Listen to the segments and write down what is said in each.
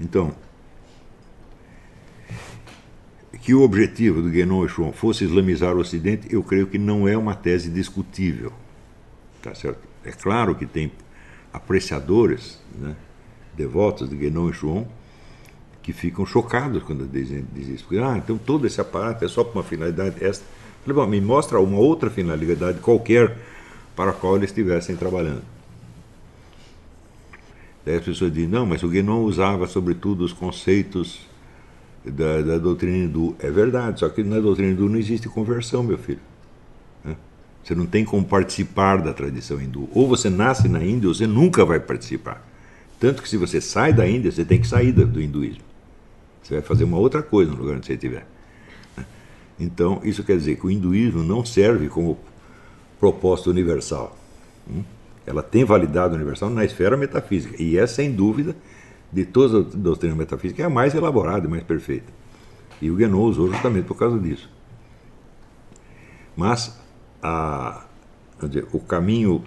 Então, que o objetivo do Guénon e Schwann fosse islamizar o Ocidente, eu creio que não é uma tese discutível. Tá certo? É claro que tem apreciadores, né, devotos de Guénon e Schwann, que ficam chocados quando dizem, dizem isso. Porque, ah, então todo esse aparato é só para uma finalidade esta. Falei, bom, me mostra uma outra finalidade qualquer para a qual eles estivessem trabalhando. Daí as pessoas dizem, não, mas o Guénon usava sobretudo os conceitos da, da doutrina hindu. É verdade, só que na doutrina hindu não existe conversão, meu filho. Né? Você não tem como participar da tradição hindu. Ou você nasce na Índia ou você nunca vai participar. Tanto que se você sai da Índia, você tem que sair do hinduísmo. Você vai fazer uma outra coisa no lugar onde você estiver. Então, isso quer dizer que o hinduísmo não serve como proposta universal. Ela tem validade universal na esfera metafísica. E é, sem dúvida, de todas as doutrinas metafísicas, é a mais elaborada e mais perfeita. E o Guénon usou justamente por causa disso. Mas a, dizer, o caminho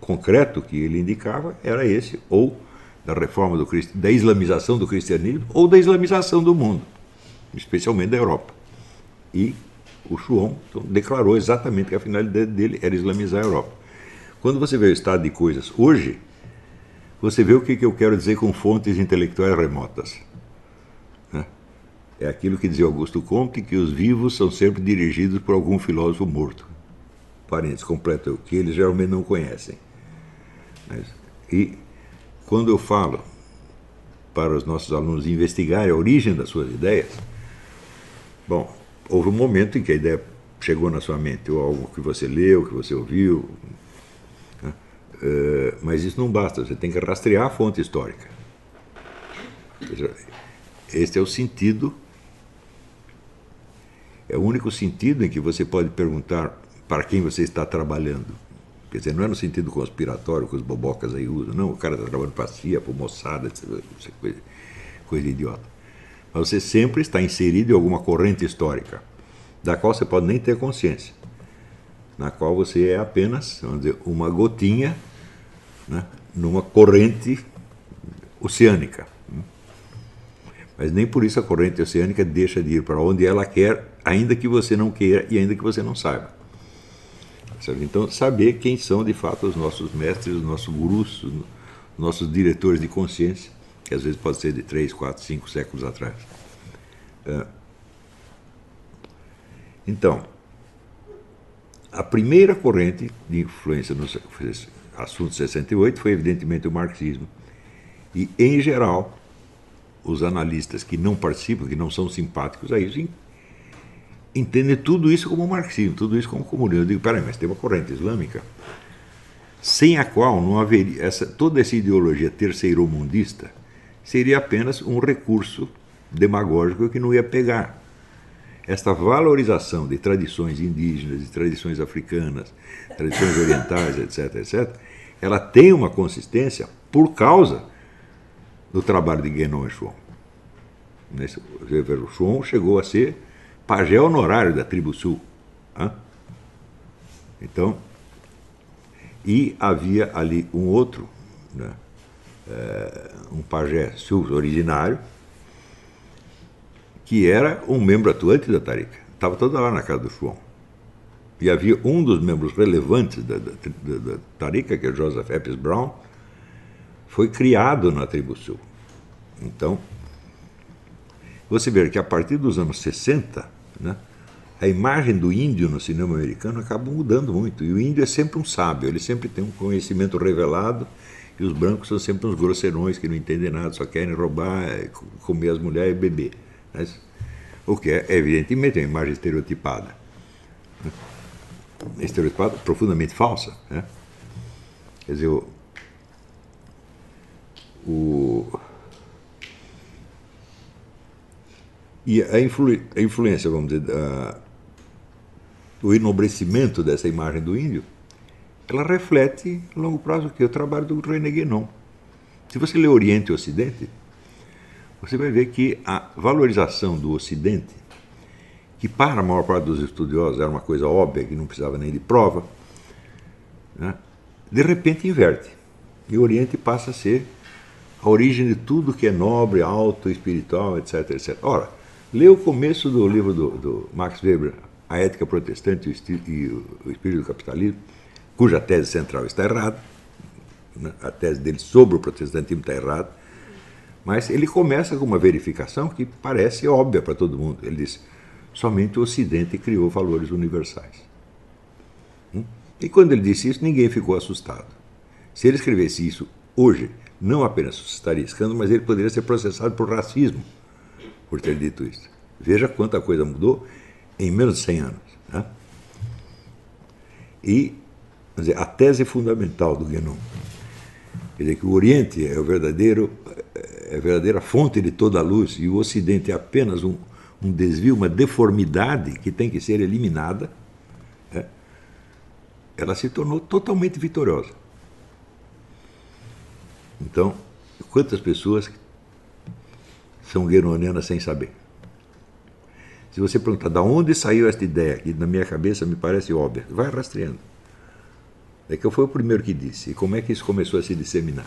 concreto que ele indicava era esse, ou da reforma do da islamização do cristianismo ou da islamização do mundo, especialmente da Europa. E o Schwann então, declarou exatamente que a finalidade dele era islamizar a Europa. Quando você vê o estado de coisas hoje, você vê o que eu quero dizer com fontes intelectuais remotas. Né? É aquilo que dizia Augusto Comte, que os vivos são sempre dirigidos por algum filósofo morto. Parênteses, completo o que eles geralmente não conhecem. Mas, e quando eu falo para os nossos alunos investigarem a origem das suas ideias, bom, houve um momento em que a ideia chegou na sua mente, ou algo que você leu, que você ouviu, mas isso não basta, você tem que rastrear a fonte histórica. Este é o sentido, é o único sentido em que você pode perguntar para quem você está trabalhando. Quer dizer, não é no sentido conspiratório que os bobocas aí usam, não, o cara está trabalhando para CIA, para moçada, coisa, coisa idiota. Mas você sempre está inserido em alguma corrente histórica, da qual você pode nem ter consciência, na qual você é apenas, vamos dizer, uma gotinha né, numa corrente oceânica. Mas nem por isso a corrente oceânica deixa de ir para onde ela quer, ainda que você não queira e ainda que você não saiba. Então, saber quem são de fato os nossos mestres, os nossos gurus, os nossos diretores de consciência, que às vezes pode ser de três, quatro, cinco séculos atrás. É. Então, a primeira corrente de influência no assunto 68 foi evidentemente o marxismo. E, em geral, os analistas que não participam, que não são simpáticos a isso, entende tudo isso como marxismo, tudo isso como comunismo. Eu digo, peraí, mas tem uma corrente islâmica sem a qual não haveria essa, toda essa ideologia terceiro-mundista seria apenas um recurso demagógico que não ia pegar. Esta valorização de tradições indígenas, de tradições africanas, tradições orientais, etc., etc., ela tem uma consistência por causa do trabalho de Guénon e Schwann. O chegou a ser pajé honorário da tribo sul. Então, e havia ali um outro, né, é, um pajé sul originário, que era um membro atuante da Tarica. Estava toda hora na casa do João. E havia um dos membros relevantes da, da, da, da que é Joseph Epps Brown, foi criado na tribo sul. Então, você vê que a partir dos anos 60, né? A imagem do índio no cinema americano acaba mudando muito. E o índio é sempre um sábio, ele sempre tem um conhecimento revelado. E os brancos são sempre uns grosseirões que não entendem nada, só querem roubar, comer as mulheres e beber. Mas, o que é, evidentemente, uma imagem estereotipada. Né? Estereotipada, profundamente falsa. Né? Quer dizer, o, o E a, influ, a influência, vamos dizer, da, o enobrecimento dessa imagem do índio, ela reflete a longo prazo que é o trabalho do René Guénon. Se você lê Oriente e Ocidente, você vai ver que a valorização do Ocidente, que para a maior parte dos estudiosos era uma coisa óbvia, que não precisava nem de prova, né, de repente inverte. E o Oriente passa a ser a origem de tudo que é nobre, alto, espiritual, etc, etc. Ora, lê o começo do livro do, do Max Weber, A Ética Protestante e o Espírito do Capitalismo, cuja tese central está errada, né? a tese dele sobre o protestantismo está errada, mas ele começa com uma verificação que parece óbvia para todo mundo. Ele diz: somente o Ocidente criou valores universais. Hum? E quando ele disse isso, ninguém ficou assustado. Se ele escrevesse isso hoje, não apenas suscitaria escândalo, mas ele poderia ser processado por racismo por ter dito isso. Veja quanta coisa mudou em menos de 100 anos. Né? E dizer, a tese fundamental do Guénon, quer dizer que o Oriente é o verdadeiro é a verdadeira fonte de toda a luz e o Ocidente é apenas um, um desvio, uma deformidade que tem que ser eliminada, é, ela se tornou totalmente vitoriosa. Então, quantas pessoas são gueronianas sem saber? Se você perguntar de onde saiu esta ideia, que na minha cabeça me parece óbvia, vai rastreando. É que eu fui o primeiro que disse. E como é que isso começou a se disseminar?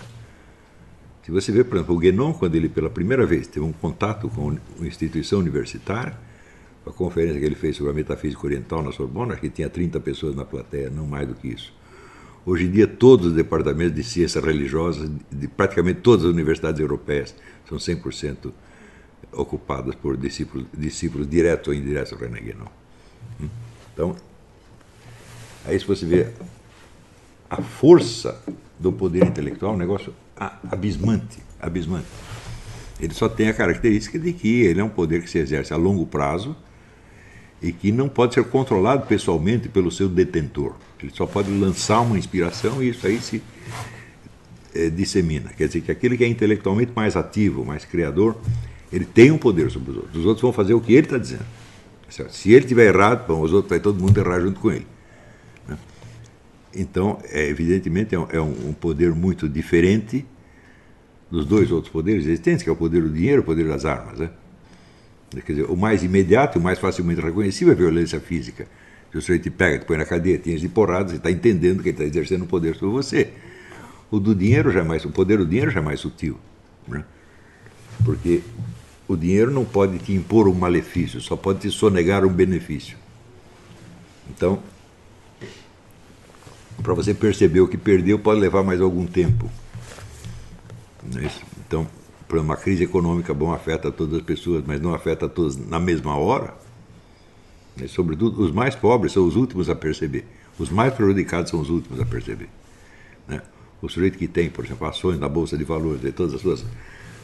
Se você vê, por exemplo, o Guénon, quando ele pela primeira vez teve um contato com uma instituição universitária, a conferência que ele fez sobre a metafísica oriental na Sorbonne, acho que tinha 30 pessoas na plateia, não mais do que isso. Hoje em dia, todos os departamentos de ciências religiosas, de praticamente todas as universidades europeias, são 100% ocupadas por discípulos, discípulos diretos ou indiretos do René Guénon. Hum? Então, aí se você vê a força do poder intelectual, um negócio abismante, abismante. Ele só tem a característica de que ele é um poder que se exerce a longo prazo e que não pode ser controlado pessoalmente pelo seu detentor. Ele só pode lançar uma inspiração e isso aí se é, dissemina. Quer dizer que aquele que é intelectualmente mais ativo, mais criador, ele tem um poder sobre os outros. Os outros vão fazer o que ele está dizendo. Se ele tiver errado, bom, os outros vai todo mundo errar junto com ele. Então, é, evidentemente, é um, é um poder muito diferente dos dois outros poderes existentes, que é o poder do dinheiro e o poder das armas. Né? Quer dizer, o mais imediato e o mais facilmente reconhecível é a violência física. Se o sujeito te pega, te põe na cadeia, te de porrada, você está entendendo que ele está exercendo um poder sobre você. O do dinheiro já é mais, o poder do dinheiro já é mais sutil. Né? Porque o dinheiro não pode te impor um malefício, só pode te sonegar um benefício. Então, para você perceber o que perdeu, pode levar mais algum tempo. É então, uma crise econômica bom afeta todas as pessoas, mas não afeta todas na mesma hora. E, sobretudo, os mais pobres são os últimos a perceber. Os mais prejudicados são os últimos a perceber. Né? O sujeito que tem, por exemplo, ações na Bolsa de Valores, e todas as suas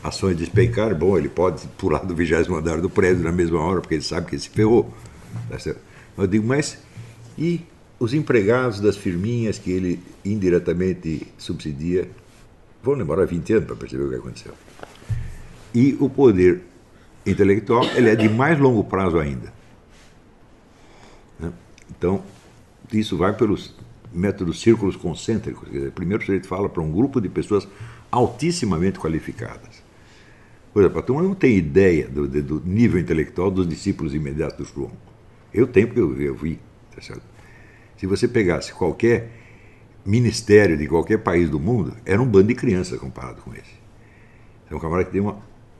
ações despencar, bom, ele pode pular do vigésimo andar do prédio na mesma hora, porque ele sabe que ele se ferrou. Tá Eu digo, mas e os empregados das firminhas que ele indiretamente subsidia? Vão demorar 20 anos para perceber o que aconteceu. E o poder intelectual ele é de mais longo prazo ainda. Né? Então, isso vai pelos métodos círculos concêntricos. Dizer, primeiro o sujeito fala para um grupo de pessoas altissimamente qualificadas. Por exemplo, a turma não tem ideia do, do, nível intelectual dos discípulos imediatos do João. Eu tenho porque eu, eu vi. Tá certo? Se você pegasse qualquer ministério de qualquer país do mundo, era um bando de crianças comparado com esse. É um camarada que tem uma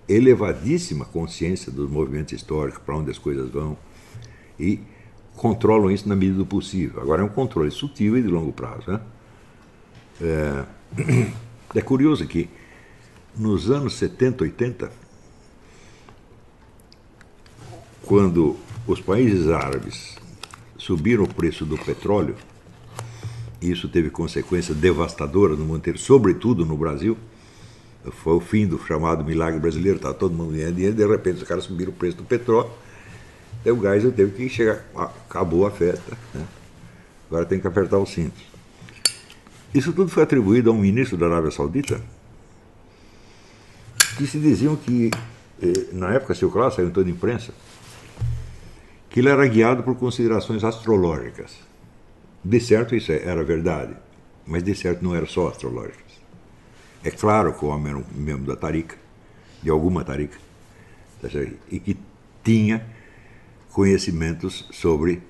elevadíssima consciência dos movimentos históricos, para onde as coisas vão, e controlam isso na medida do possível. Agora é um controle sutil e de longo prazo. Né? É, é curioso que nos anos 70, 80, quando os países árabes subiram o preço do petróleo, e isso teve consequências devastadoras no mundo inteiro, sobretudo no Brasil, foi o fim do chamado milagre brasileiro, estava todo mundo ganhando dinheiro, de repente os caras subiram o preço do petróleo, Daí o Geisel teve que chegar, acabou a festa, né? agora tem que apertar os cintos. Isso tudo foi atribuído a um ministro da Arábia Saudita, que se diziam que, eh, na época circular, saiu em toda a imprensa, que ele era guiado por considerações astrológicas. De certo isso era verdade, mas de certo não era só astrológicas. É claro que o homem era um membro da Tarika, de alguma Tarika, tá e que tinha conhecimentos sobre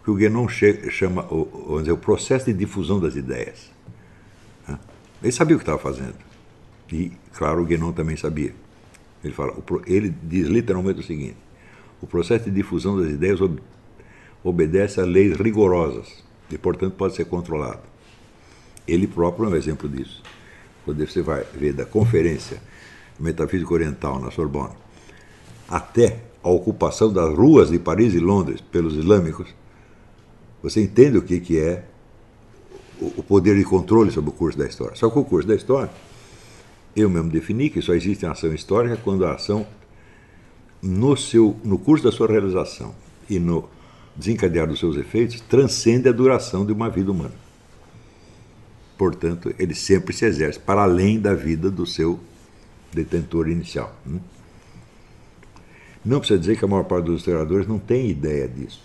o que o Guénon chama o, dizer, o processo de difusão das ideias. Ele sabia o que estava fazendo. E, claro, o Guénon também sabia. Ele, fala, ele diz literalmente o seguinte: o processo de difusão das ideias ob obedece a leis rigorosas e, portanto, pode ser controlado. Ele próprio é um exemplo disso. Quando você vai ver da conferência metafísica oriental na Sorbonne até a ocupação das ruas de Paris e Londres pelos islâmicos, você entende o que, que é o poder de controle sobre o curso da história. Só que o curso da história, eu mesmo defini que só existe ação histórica quando a ação, no, seu, no curso da sua realização e no desencadear dos seus efeitos, transcende a duração de uma vida humana. Portanto, ele sempre se exerce para além da vida do seu detentor inicial. Hum? Não precisa dizer que a maior parte dos historiadores não tem ideia disso.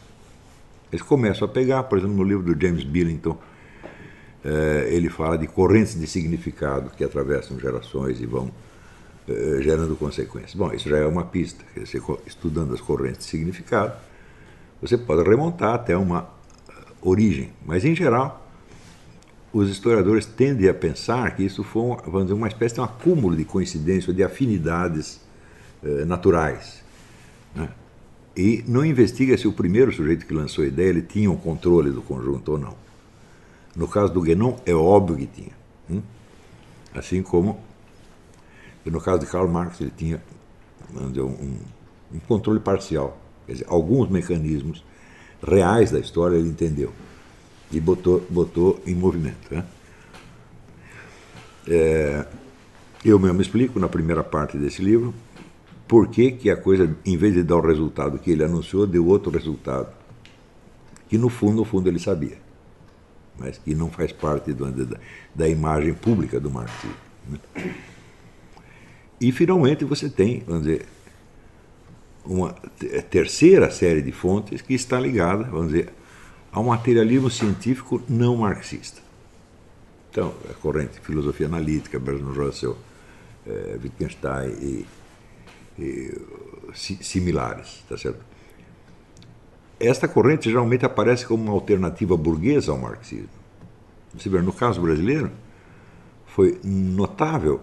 Eles começam a pegar, por exemplo, no livro do James Billington, eh, ele fala de correntes de significado que atravessam gerações e vão gerando consequências. Bom, isso já é uma pista. Você, estudando as correntes de significado, você pode remontar até uma eh, origem, mas em geral os historiadores tendem a pensar que isso foi vamos dizer, uma espécie de um acúmulo de coincidências, de afinidades eh, naturais. Né? E não investiga se o primeiro sujeito que lançou a ideia ele tinha um controle do conjunto ou não. No caso do Guénon, é óbvio que tinha. Hum? Assim como no caso de Karl Marx, ele tinha um, um controle parcial. Quer dizer, alguns mecanismos reais da história ele entendeu e botou, botou em movimento. Né? É, eu mesmo explico na primeira parte desse livro por que, que a coisa, em vez de dar o resultado que ele anunciou, deu outro resultado. Que no fundo, no fundo ele sabia, mas que não faz parte do, da, da, imagem pública do marxismo. Né? E finalmente você tem, vamos dizer, uma terceira série de fontes que está ligada, vamos dizer, ao materialismo científico não marxista. Então, a corrente filosofia analítica, Bertrand Russell, eh, Wittgenstein e, e similares, tá certo? Esta corrente geralmente aparece como uma alternativa burguesa ao marxismo. Você vê, no caso brasileiro, foi notável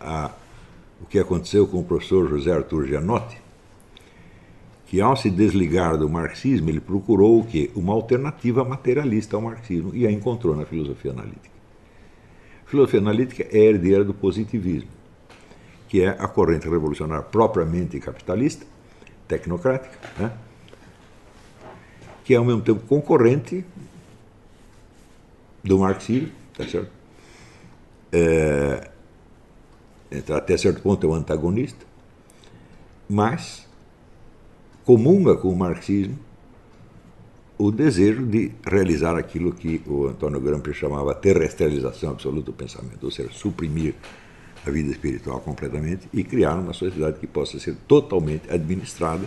a, o que aconteceu com o professor José Arthur Gianotti, que ao se desligar do marxismo, ele procurou o quê? Uma alternativa materialista ao marxismo e a encontrou na filosofia analítica. A filosofia analítica é herdeira do positivismo, que é a corrente revolucionária propriamente capitalista, tecnocrática, né? que é ao mesmo tempo concorrente do marxismo, tá certo? É, até certo ponto é um antagonista, mas comunga com o marxismo o desejo de realizar aquilo que o Antônio Gramsci chamava terrestrialização absoluta do pensamento, ou seja, suprimir a vida espiritual completamente e criar uma sociedade que possa ser totalmente administrada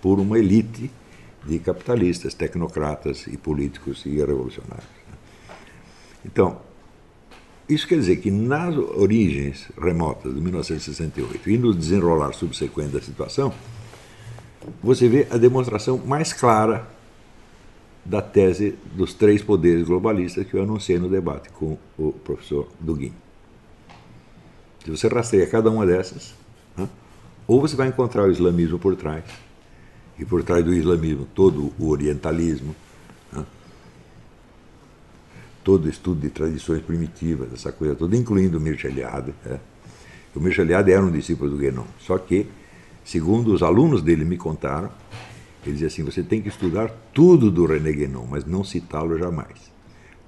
por uma elite de capitalistas, tecnocratas e políticos e revolucionários. Então, isso quer dizer que nas origens remotas de 1968 e no desenrolar subsequente da situação, você vê a demonstração mais clara da tese dos três poderes globalistas que eu anunciei no debate com o professor Dugin. Se você rastreia cada uma dessas, né, ou você vai encontrar o islamismo por trás, e por trás do islamismo todo o orientalismo, todo estudo de tradições primitivas, essa coisa toda, incluindo o Mircea Eliade. Né. O Mircea Eliade era um discípulo do Guénon, só que segundo os alunos dele me contaram, ele dizia assim: você tem que estudar tudo do René Guénon, mas não citá-lo jamais.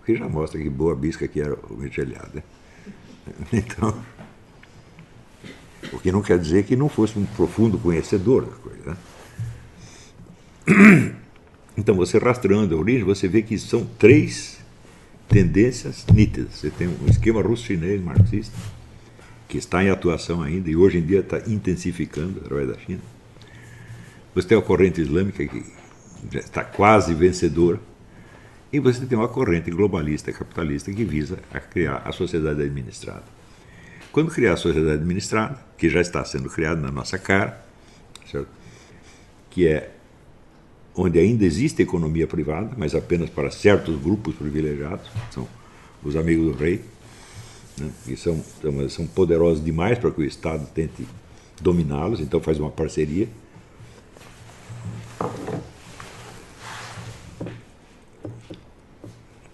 O que já mostra que boa bisca que era o Micheliade. Né? Então, o que não quer dizer que não fosse um profundo conhecedor da coisa. Né? Então, você rastreando a origem, você vê que são três tendências nítidas. Você tem um esquema russo-chinês marxista que está em atuação ainda e hoje em dia está intensificando através da China. Você tem a corrente islâmica que já está quase vencedora. E você tem uma corrente globalista, capitalista, que visa a criar a sociedade administrada. Quando criar a sociedade administrada, que já está sendo criada na nossa cara, certo? que é onde ainda existe economia privada, mas apenas para certos grupos privilegiados, são os amigos do rei, né, que são, são poderosos demais para que o Estado tente dominá-los, então faz uma parceria.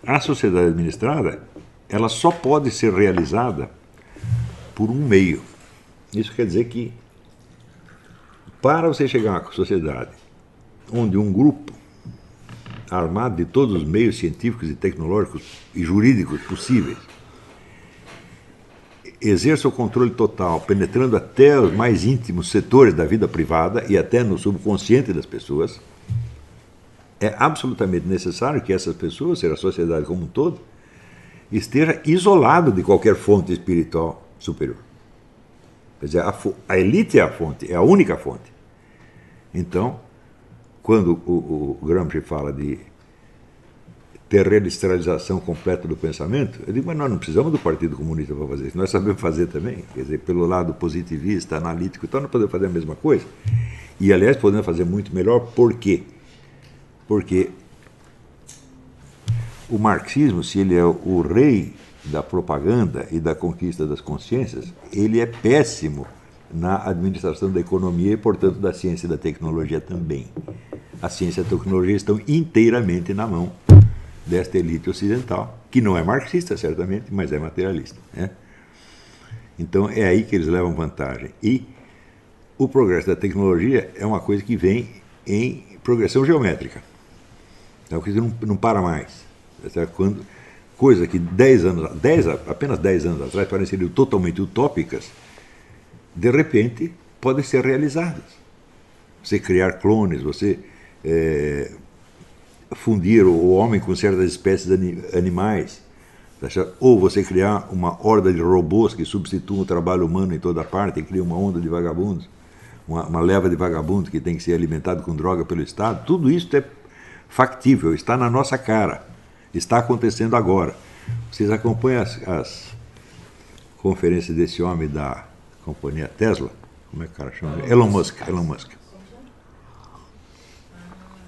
A sociedade administrada, ela só pode ser realizada por um meio. Isso quer dizer que para você chegar à sociedade onde um grupo armado de todos os meios científicos e tecnológicos e jurídicos possíveis exerça o controle total, penetrando até os mais íntimos setores da vida privada e até no subconsciente das pessoas, é absolutamente necessário que essas pessoas, seja a sociedade como um todo, esteja isolado de qualquer fonte espiritual superior. Quer dizer, a, a elite é a fonte, é a única fonte. Então, quando o, o Gramsci fala de ter reindustrialização completa do pensamento, eu digo, mas nós não precisamos do Partido Comunista para fazer isso, nós sabemos fazer também, quer dizer, pelo lado positivista, analítico, então nós podemos fazer a mesma coisa. E, aliás, podemos fazer muito melhor, por quê? Porque o marxismo, se ele é o rei da propaganda e da conquista das consciências, ele é péssimo na administração da economia e, portanto, da ciência e da tecnologia também. A ciência e a tecnologia estão inteiramente na mão desta elite ocidental, que não é marxista, certamente, mas é materialista. Né? Então, é aí que eles levam vantagem. E o progresso da tecnologia é uma coisa que vem em progressão geométrica. É uma coisa que não, não para mais. Quando, coisa que 10 anos, 10, apenas 10 anos atrás pareciam totalmente utópicas, de repente podem ser realizadas. Você criar clones, você é, fundir o homem com certas espécies de animais, tá ou você criar uma horda de robôs que substituam o trabalho humano em toda parte e cria uma onda de vagabundos, uma, uma leva de vagabundos que tem que ser alimentado com droga pelo Estado, tudo isso é factível, está na nossa cara, está acontecendo agora. Vocês acompanham as, as conferências desse homem da companhia Tesla, como é que o cara chama? Elon Musk. Elon Musk.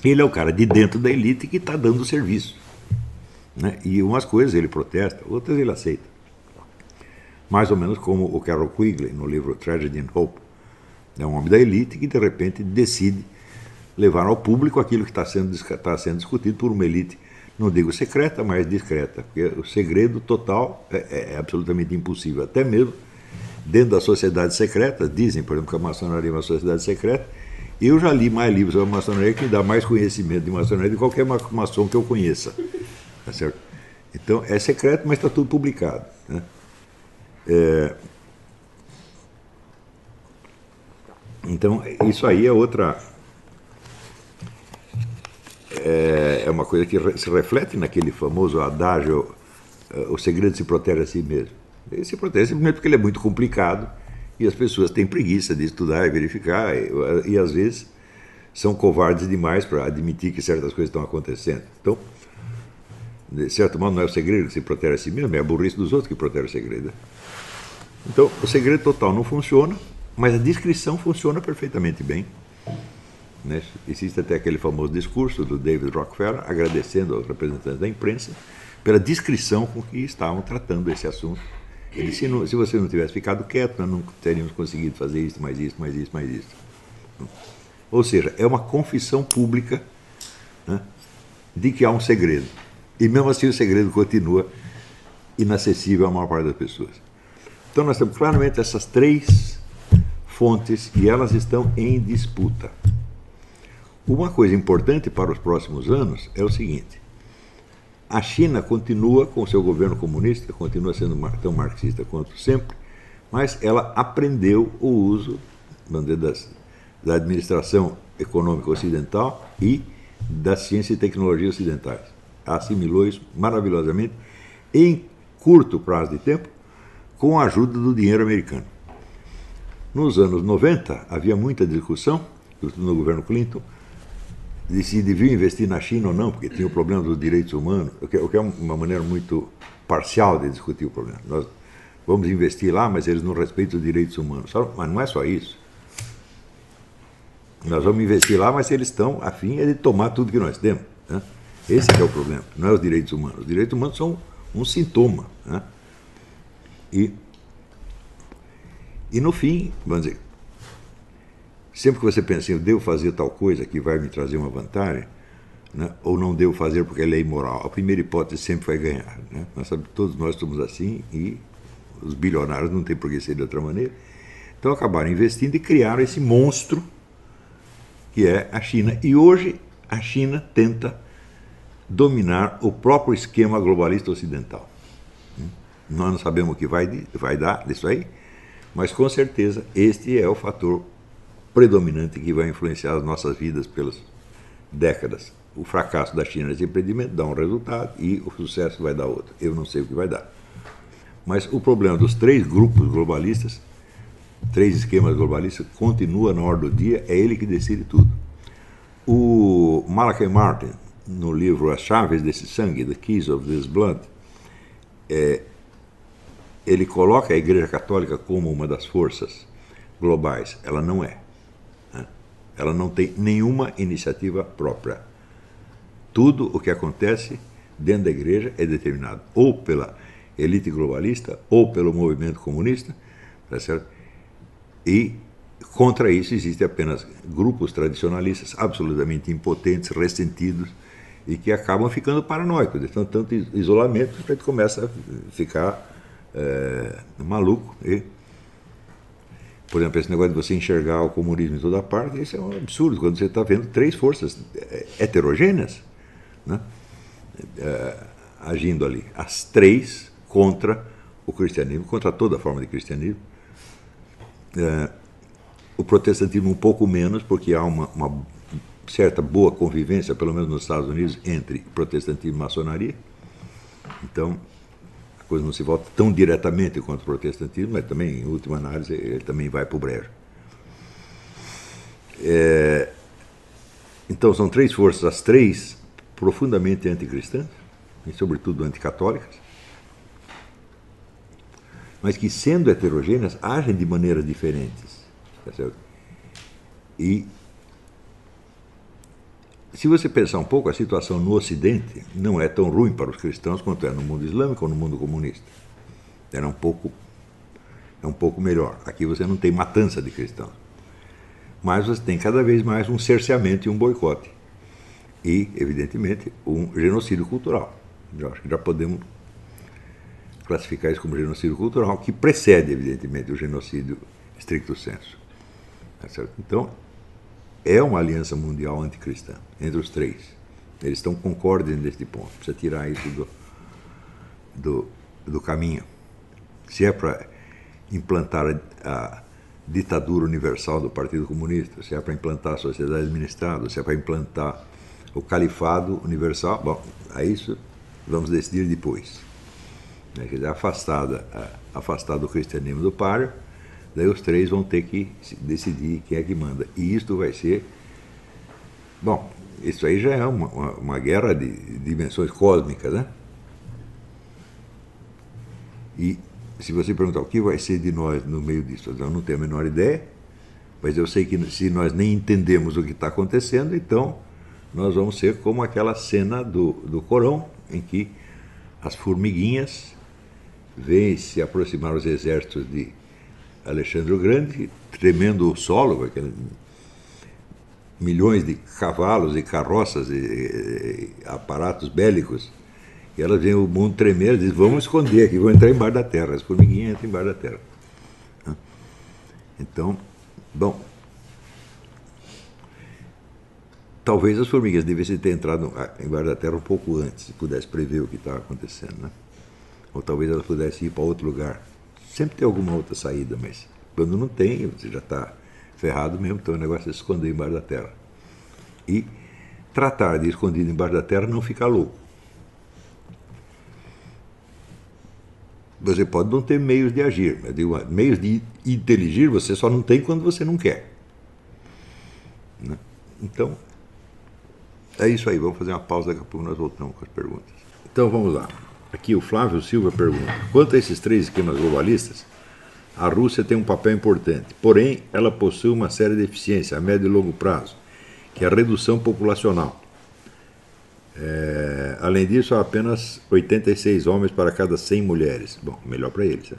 Ele é o cara de dentro da elite que está dando serviço. Né? E umas coisas ele protesta, outras ele aceita. Mais ou menos como o Carol Quigley, no livro Tragedy and Hope. É um homem da elite que, de repente, decide levar ao público aquilo que está sendo, tá sendo discutido por uma elite, não digo secreta, mas discreta. Porque o segredo total é, é, é absolutamente impossível. Até mesmo dentro da sociedade secreta, dizem, por exemplo, que a maçonaria é uma sociedade secreta. Eu já li mais livros sobre a maçonaria que me dá mais conhecimento de maçonaria de qualquer maçom que eu conheça. Tá certo? Então, é secreto, mas está tudo publicado. Né? É... Então, isso aí é outra. É, é uma coisa que se reflete naquele famoso adágio: eh, o segredo se protege a si mesmo. Ele se protege simplesmente porque ele é muito complicado e as pessoas têm preguiça de estudar e verificar e, e às vezes são covardes demais para admitir que certas coisas estão acontecendo. Então, de certo modo, não é o segredo que se protege a si mesmo, é a burrice dos outros que protege o segredo. Então, o segredo total não funciona, mas a descrição funciona perfeitamente bem. Né? Existe até aquele famoso discurso do David Rockefeller agradecendo aos representantes da imprensa pela descrição com que estavam tratando esse assunto ele, se, não, se você não tivesse ficado quieto, nós não teríamos conseguido fazer isso, mais isso, mais isso, mais isso. Ou seja, é uma confissão pública né, de que há um segredo. E mesmo assim o segredo continua inacessível à maior parte das pessoas. Então nós temos claramente essas três fontes e elas estão em disputa. Uma coisa importante para os próximos anos é o seguinte: a China continua com seu governo comunista, continua sendo tão marxista quanto sempre, mas ela aprendeu o uso das, da administração econômica ocidental e da ciência e tecnologia ocidentais. Assimilou isso maravilhosamente em curto prazo de tempo com a ajuda do dinheiro americano. Nos anos 90 havia muita discussão, no governo Clinton, de se devia investir na China ou não, porque tinha o problema dos direitos humanos, o que, o que é uma maneira muito parcial de discutir o problema. Nós vamos investir lá, mas eles não respeitam os direitos humanos. Mas não é só isso. Nós vamos investir lá, mas eles estão afim de tomar tudo que nós temos. Né? Esse é o problema, não é os direitos humanos. Os direitos humanos são um sintoma. Né? E, e no fim, vamos dizer, sempre que você pensa eu devo fazer tal coisa que vai me trazer uma vantagem, né, ou não devo fazer porque é lei moral, a primeira hipótese sempre vai ganhar. Né? Nós sabemos, todos nós somos assim e os bilionários não têm por que ser de outra maneira. Então acabaram investindo e criaram esse monstro que é a China. E hoje a China tenta dominar o próprio esquema globalista ocidental. Nós não sabemos o que vai, vai dar disso aí, mas com certeza este é o fator predominante que vai influenciar as nossas vidas pelas décadas. O fracasso da China nesse empreendimento dá um resultado e o sucesso vai dar outro. Eu não sei o que vai dar. Mas o problema dos três grupos globalistas, três esquemas globalistas, continua na hora do dia, é ele que decide tudo. O Malachi Martin, no livro As Chaves desse Sangue, The Keys of This Blood, é, ele coloca a Igreja Católica como uma das forças globais. Ela não é. Ela não tem nenhuma iniciativa própria. Tudo o que acontece dentro da igreja é determinado ou pela elite globalista ou pelo movimento comunista, tá certo? E contra isso existem apenas grupos tradicionalistas absolutamente impotentes, ressentidos e que acabam ficando paranoicos. Então, tanto isolamento a gente começa a ficar é, maluco. E, por exemplo, esse negócio de você enxergar o comunismo em toda parte, isso é um absurdo, quando você está vendo três forças é, heterogêneas né, é, agindo ali. As três contra o cristianismo, contra toda forma de cristianismo. É, o protestantismo um pouco menos, porque há uma, uma, certa boa convivência, pelo menos nos Estados Unidos, entre protestantismo e maçonaria. Então, coisa não se volta tão diretamente contra o protestantismo, mas também, em última análise, ele também vai para o brejo. É, então, são três forças, as três profundamente anticristãs, e sobretudo anticatólicas, mas que, sendo heterogêneas, agem de maneiras diferentes. Tá e se você pensar um pouco, a situação no Ocidente não é tão ruim para os cristãos quanto é no mundo islâmico ou no mundo comunista. Era um pouco, é um pouco melhor. Aqui você não tem matança de cristãos. Mas você tem cada vez mais um cerceamento e um boicote. E, evidentemente, um genocídio cultural. Eu acho que já podemos classificar isso como genocídio cultural, que precede, evidentemente, o genocídio stricto sensu. Tá então, é uma aliança mundial anticristã, entre os três. Eles estão concordem neste ponto. Precisa tirar isso do, do, do caminho. Se é para implantar a, a, ditadura universal do Partido Comunista, se é para implantar a sociedade administrada, se é para implantar o califado universal, bom, a isso vamos decidir depois. Né, quer dizer, afastada, afastado o cristianismo do páreo, Daí os três vão ter que decidir quem é que manda. E isto vai ser. Bom, isso aí já é uma, uma, uma guerra de dimensões cósmicas, né? E se você perguntar o que vai ser de nós no meio disso, eu não tenho a menor ideia, mas eu sei que se nós nem entendemos o que está acontecendo, então nós vamos ser como aquela cena do, do Corão, em que as formiguinhas vêm se aproximar os exércitos de Alexandre o Grande, tremendo o solo, aquele, milhões de cavalos e carroças e, e, aparatos bélicos. E elas veem o mundo tremer e dizem, vamos esconder aqui, vamos entrar embaixo da terra. As formiguinhas entram embaixo da terra. Então, bom, talvez as formigas devessem ter entrado embaixo da terra um pouco antes, se pudesse prever o que estava acontecendo. Né? Ou talvez elas pudessem ir para outro lugar. Sempre tem alguma outra saída, mas quando não tem, você já está ferrado mesmo, então o negócio é se esconder embaixo da terra. E tratar de escondido embaixo da terra não ficar louco. Você pode não ter meios de agir, mas meios de inteligir você só não tem quando você não quer. Né? Então, é isso aí. Vamos fazer uma pausa, daqui a pouco nós voltamos com as perguntas. Então vamos lá. Aqui o Flávio Silva pergunta: quanto a esses três esquemas globalistas, a Rússia tem um papel importante, porém ela possui uma séria deficiência a médio e longo prazo, que é a redução populacional. É, além disso, há apenas 86 homens para cada 100 mulheres. Bom, melhor para eles. Né?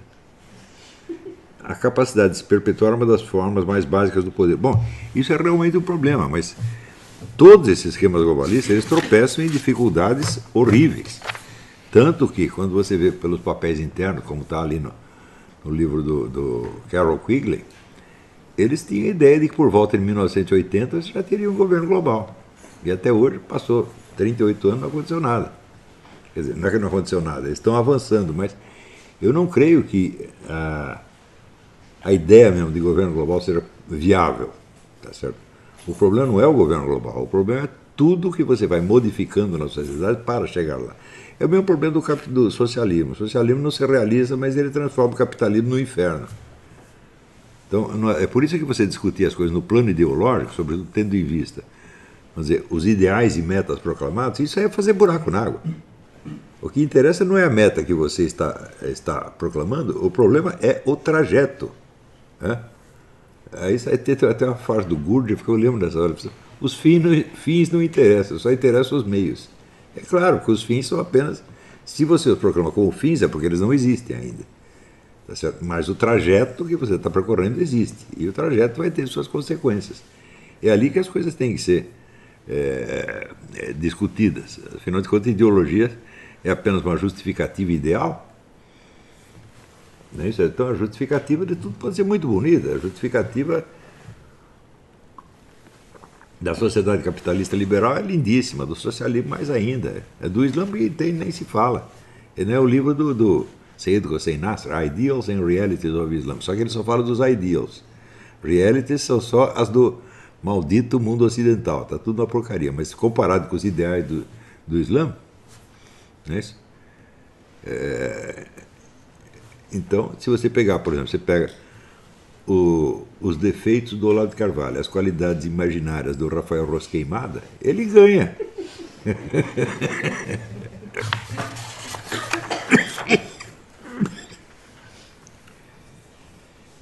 a capacidade de se perpetuar é uma das formas mais básicas do poder. Bom, isso é realmente um problema, mas todos esses esquemas globalistas eles tropeçam em dificuldades horríveis. Tanto que, quando você vê pelos papéis internos, como está ali no, no livro do, do, Carol Quigley, eles tinham a ideia de que por volta de 1980 já teria um governo global. E até hoje passou 38 anos não aconteceu nada. Quer dizer, não é que não aconteceu nada, eles estão avançando, mas eu não creio que a, a ideia mesmo de governo global seja viável. Tá certo? O problema não é o governo global, o problema é tudo que você vai modificando na sociedade para chegar lá. É o mesmo problema do, do socialismo. O socialismo não se realiza, mas ele transforma o capitalismo no inferno. Então, é, é por isso que você discutir as coisas no plano ideológico, sobretudo tendo em vista vamos dizer, os ideais e metas proclamados, isso é fazer buraco na água. O que interessa não é a meta que você está, está proclamando, o problema é o trajeto. Né? Aí tem até uma frase do Gurdjieff que eu lembro dessa hora. Os fins não, fins não interessam, só interessam os meios. É claro que os fins são apenas. Se você os proclama como fins, é porque eles não existem ainda. Tá? Mas o trajeto que você está percorrendo existe. E o trajeto vai ter suas consequências. É ali que as coisas têm que ser é, é, discutidas. Afinal de contas, ideologia é apenas uma justificativa ideal. Né? Então, a justificativa de tudo pode ser muito bonita. A justificativa da sociedade capitalista liberal é lindíssima, do socialismo mais ainda. É do Islã que tem, nem se fala. É né, o livro do, do Seyyed Hossein Nasr, Ideals and Realities of Islam. Só que ele só fala dos ideals. Realities são só as do maldito mundo ocidental. Está tudo uma porcaria. Mas comparado com os ideais do, do Islã, não é isso? É, então, se você pegar, por exemplo, você pega o, os defeitos do Olavo de Carvalho, as qualidades imaginárias do Rafael Rosqueimada, ele ganha.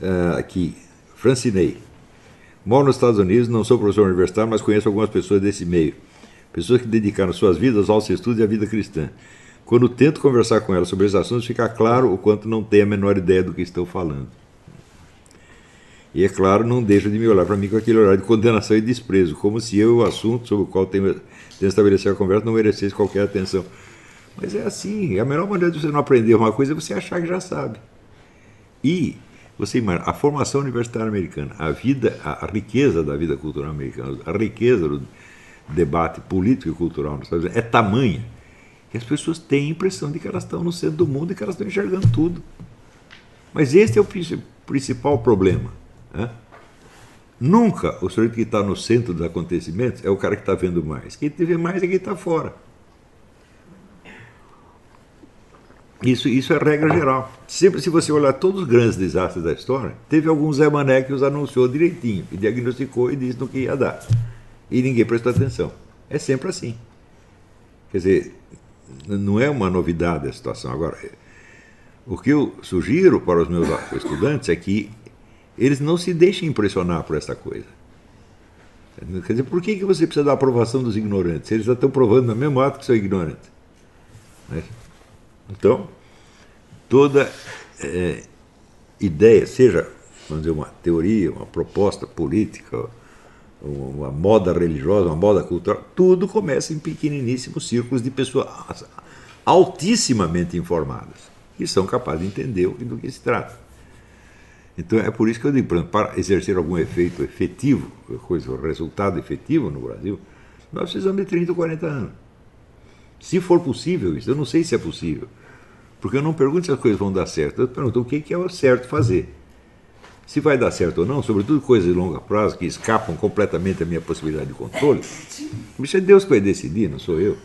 uh, aqui, Francinei. Moro nos Estados Unidos, não sou professor universitário, mas conheço algumas pessoas desse meio. Pessoas que dedicaram suas vidas ao seu estudo e à vida cristã. Quando tento conversar com elas sobre esses assuntos, fica claro o quanto não tenho a menor ideia do que estou falando. E é claro, não deixa de me olhar para mim com aquele olhar de condenação e desprezo, como se eu, o assunto sobre o qual tenho, tenho estabelecido a conversa, não merecesse qualquer atenção. Mas é assim, a melhor maneira de você não aprender uma coisa é você achar que já sabe. E você imagina, a formação universitária americana, a vida, a, riqueza da vida cultural americana, a riqueza do debate político e cultural nos Estados Unidos é tamanha que as pessoas têm a impressão de que elas estão no centro do mundo e que elas estão enxergando tudo. Mas esse é o principal problema. Né? Nunca o sujeito que está no centro dos acontecimentos é o cara que está vendo mais. Quem vê mais é quem está fora. Isso, isso é regra geral. Sempre, se você olhar todos os grandes desastres da história, teve algum Zé Mané que os anunciou direitinho, e diagnosticou e disse no que ia dar. E ninguém prestou atenção. É sempre assim. Quer dizer, não é uma novidade a situação. Agora, o que eu sugiro para os meus estudantes é que eles não se deixem impressionar por essa coisa. Quer dizer, por que, que você precisa da aprovação dos ignorantes? Eles já estão provando no mesmo ato que são ignorantes. Né? Então, toda é, ideia, seja vamos dizer, uma teoria, uma proposta política, uma moda religiosa, uma moda cultural, tudo começa em pequeniníssimos círculos de pessoas altissimamente informadas, que são capazes de entender do que se trata. Então é por isso que eu digo, para exercer algum efeito efetivo, coisa, resultado efetivo no Brasil, nós precisamos de 30 ou 40 anos. Se for possível isso, eu não sei se é possível. Porque eu não pergunto se as coisas vão dar certo, eu pergunto o que é o certo fazer. Se vai dar certo ou não, sobretudo coisas de longo prazo que escapam completamente da minha possibilidade de controle, isso é Deus que vai decidir, não sou eu.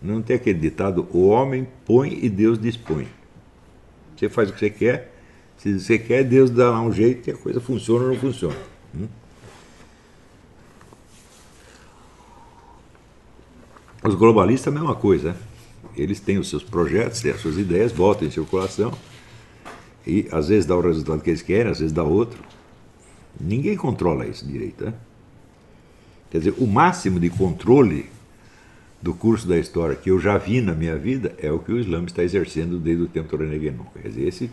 Não tem aquele ditado: o homem põe e Deus dispõe. Você faz o que você quer, se você quer, Deus dá lá um jeito que a coisa funciona ou não funciona. Hum? Os globalistas a mesma coisa. Né? Eles têm os seus projetos, têm as suas ideias, votam em circulação e às vezes dá o resultado que eles querem, às vezes dá outro. Ninguém controla isso direito. Né? Quer dizer, o máximo de controle do curso da história que eu já vi na minha vida é o que o Islã está exercendo desde o tempo do René. Quer dizer, esse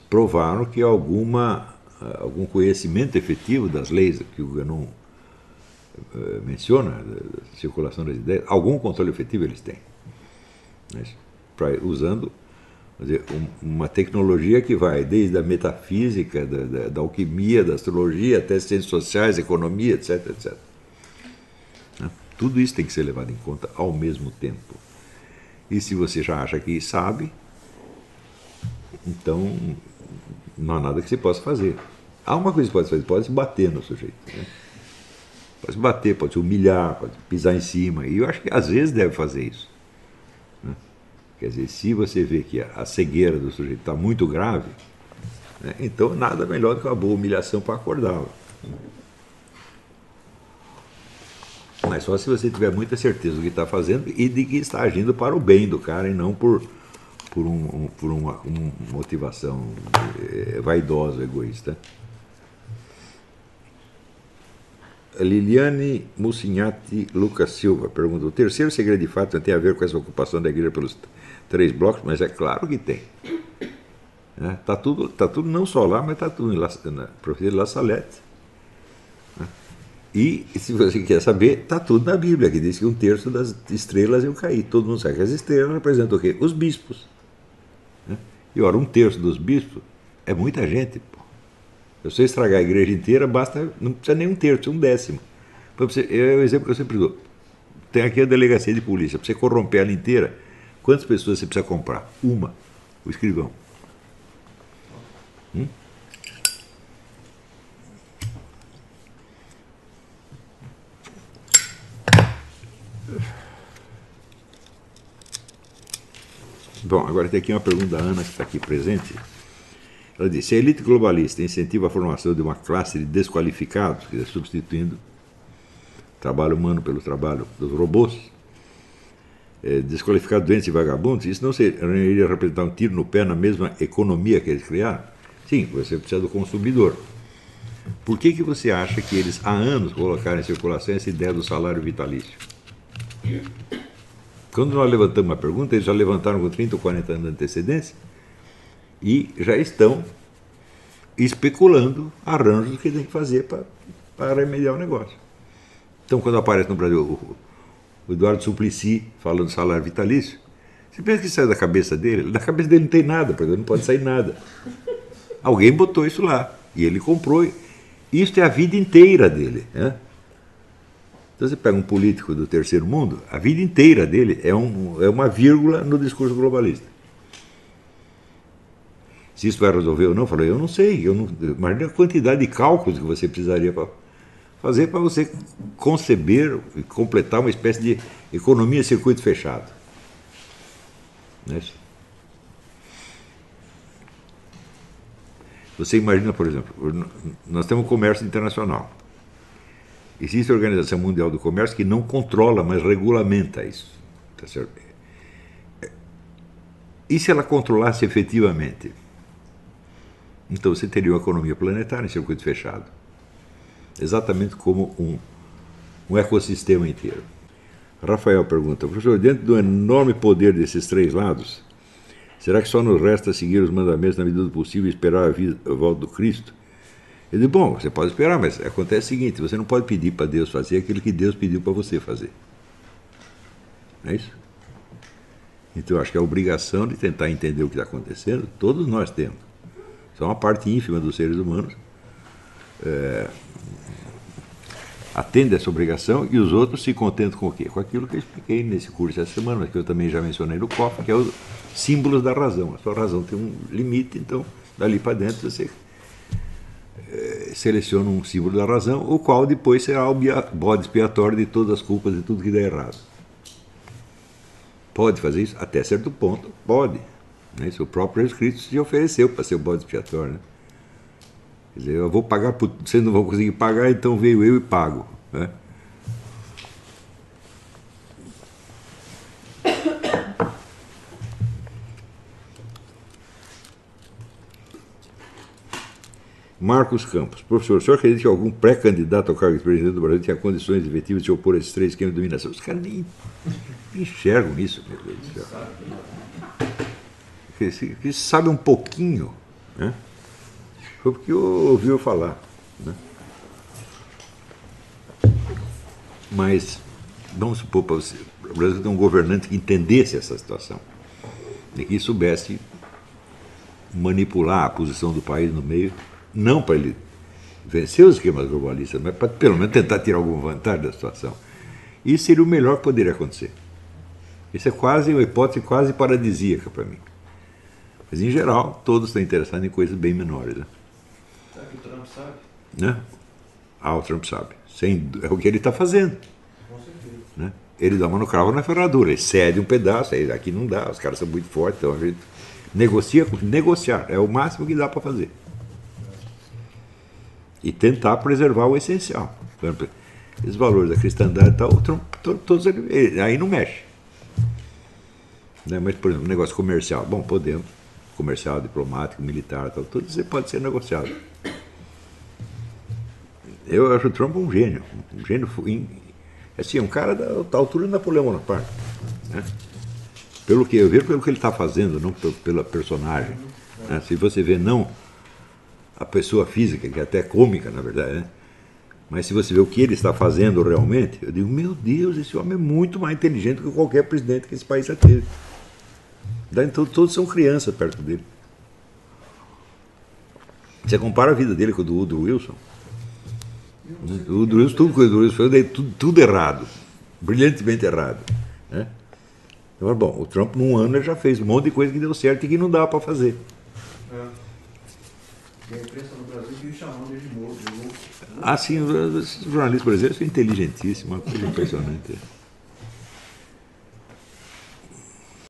provaram que alguma, algum conhecimento efetivo das leis que o Ganon uh, menciona, da circulação das ideias, algum controle efetivo eles têm. Né? Usando dizer, um, uma tecnologia que vai desde a metafísica, da, da, da, alquimia, da astrologia, até ciências sociais, economia, etc, etc. Né? Tudo isso tem que ser levado em conta ao mesmo tempo. E se você já acha que sabe, então não há nada que você possa fazer. Há uma coisa que pode fazer, pode se bater no sujeito. Né? Pode se bater, pode se humilhar, pode pisar em cima. E eu acho que às vezes deve fazer isso. Né? Quer dizer, se você vê que a cegueira do sujeito está muito grave, né, então nada melhor do que uma boa humilhação para acordá-lo. Mas só se você tiver muita certeza do que está fazendo e de que está agindo para o bem do cara e não por, por, um, por uma, uma, motivação eh, vaidosa, egoísta. Liliane Mucinhati Lucas Silva pergunta: o terceiro segredo de fato tem a ver com essa ocupação da igreja pelos três blocos? Mas é claro que tem. Está é, tá tudo, tá tudo não só lá, mas está tudo na profecia de La Salette. E, se você quer saber, está tudo na Bíblia, que diz que um terço das estrelas iam cair. Todo mundo sabe que as estrelas representam o quê? Os bispos. E, ora, um terço dos bispos é muita gente. Pô. Se você estragar a igreja inteira, basta, não precisa nem um terço, um décimo. É o exemplo que eu sempre dou. Tem aqui a delegacia de polícia. Para você corromper ela inteira, quantas pessoas você precisa comprar? Uma. O escrivão. Hum? Bom, agora tem aqui uma pergunta da Ana, que está aqui presente. Ela disse: a elite globalista incentiva a formação de uma classe de desqualificados, quer dizer, substituindo o trabalho humano pelo trabalho dos robôs, é, desqualificados, doentes e vagabundos, isso não seria representar um tiro no pé na mesma economia que eles criaram? Sim, você precisa do consumidor. Por que, que você acha que eles há anos colocaram em circulação essa ideia do salário vitalício? Quando nós levantamos a pergunta, eles já levantaram com 30 ou 40 anos de antecedência e já estão especulando arranjos que tem que fazer para remediar o negócio. Então, quando aparece no Brasil o, o Eduardo Suplicy falando salário vitalício, você pensa que sai da cabeça dele? Da cabeça dele não tem nada, porque não pode sair nada. Alguém botou isso lá e ele comprou. Isso é a vida inteira dele. Né? Então você pega um político do terceiro mundo, a vida inteira dele é, um, é uma vírgula no discurso globalista. Se isso vai resolver ou não, eu falei, eu não sei. Eu não, imagina a quantidade de cálculos que você precisaria para fazer para você conceber e completar uma espécie de economia circuito fechado. Né? Você imagina, por exemplo, nós temos comércio internacional. Existe a Organização Mundial do Comércio que não controla, mas regulamenta isso. Tá certo? E se ela controlasse efetivamente? Então você teria uma economia planetária em circuito fechado. Exatamente como um, um ecossistema inteiro. Rafael pergunta, professor, dentro do enorme poder desses três lados, será que só nos resta seguir os mandamentos na medida do possível e esperar a, vida, a volta do Cristo? Eu digo, bom, você pode esperar, mas acontece o seguinte: você não pode pedir para Deus fazer aquilo que Deus pediu para você fazer. Não é isso? Então, eu acho que a obrigação de tentar entender o que está acontecendo, todos nós temos. Só uma parte ínfima dos seres humanos é, atende essa obrigação e os outros se contentam com o quê? Com aquilo que eu expliquei nesse curso essa semana, mas que eu também já mencionei no COF, que é os símbolos da razão. A sua razão tem um limite, então, dali para dentro você seleciona um símbolo da razão, o qual depois será o bode expiatório de todas as culpas de tudo que der errado. Pode fazer isso? Até certo ponto, pode. Né? O próprio Jesus Cristo se ofereceu para ser o bode expiatório. Né? Quer dizer, eu vou pagar, por... vocês não vão conseguir pagar, então veio eu e pago. Né? Marcos Campos. Professor, o senhor acredita que algum pré-candidato ao cargo de presidente do Brasil tinha condições efetivas de opor a esses três esquemas de dominação? Os caras nem, enxergam isso, meu Deus do céu. Eles sabem um pouquinho Né? Foi porque ouviu falar. Né? Mas vamos supor para você, o Brasil tem um governante que entendesse essa situação e que soubesse manipular a posição do país no meio, não para ele vencer os esquemas globalistas, mas para pelo menos tentar tirar alguma vantagem da situação. Isso seria o melhor que poderia acontecer. Isso é quase uma hipótese quase paradisíaca para mim. Mas, em geral, todos estão interessados em coisas bem menores. Né? Será que o Trump sabe? Né? Ah, o Trump sabe. Sem, é o que ele está fazendo. Com certeza. Né? Ele dá uma no cravo na ferradura, ele cede um pedaço, aí aqui não dá, os caras são muito fortes, então a gente negocia, negociar, é o máximo que dá para fazer. E tentar preservar o essencial. Por exemplo, esses valores da cristandade tal, todos aí não mexe. Né? Mas, por exemplo, negócio comercial, bom, podemos. Comercial, diplomático, militar, tal, tudo isso pode ser negociado. Eu acho o Trump um gênio. Um gênio assim, um cara da, da altura do Napoleão Bonaparte. Né? Pelo que eu vejo, pelo que ele está fazendo, não pe- pela personagem. né? Se você vê não a pessoa física, que é até cômica, na verdade, né? mas se você vê o que ele está fazendo realmente, eu digo, meu Deus, esse homem é muito mais inteligente que qualquer presidente que esse país já teve. Então, todos são crianças perto dele. Você compara a vida dele com a do Woodrow Wilson. O Woodrow Wilson, tudo que o Woodrow Wilson fez, tudo, tudo errado. Brilhantemente errado. Né? Então, bom, o Trump, num ano, já fez um monte de coisa que deu certo e que não dava para fazer. É. A imprensa no Brasil vive chamando ele de de louco. Assim, os jornalistas brasileiros são inteligentíssimos, uma coisa impressionante.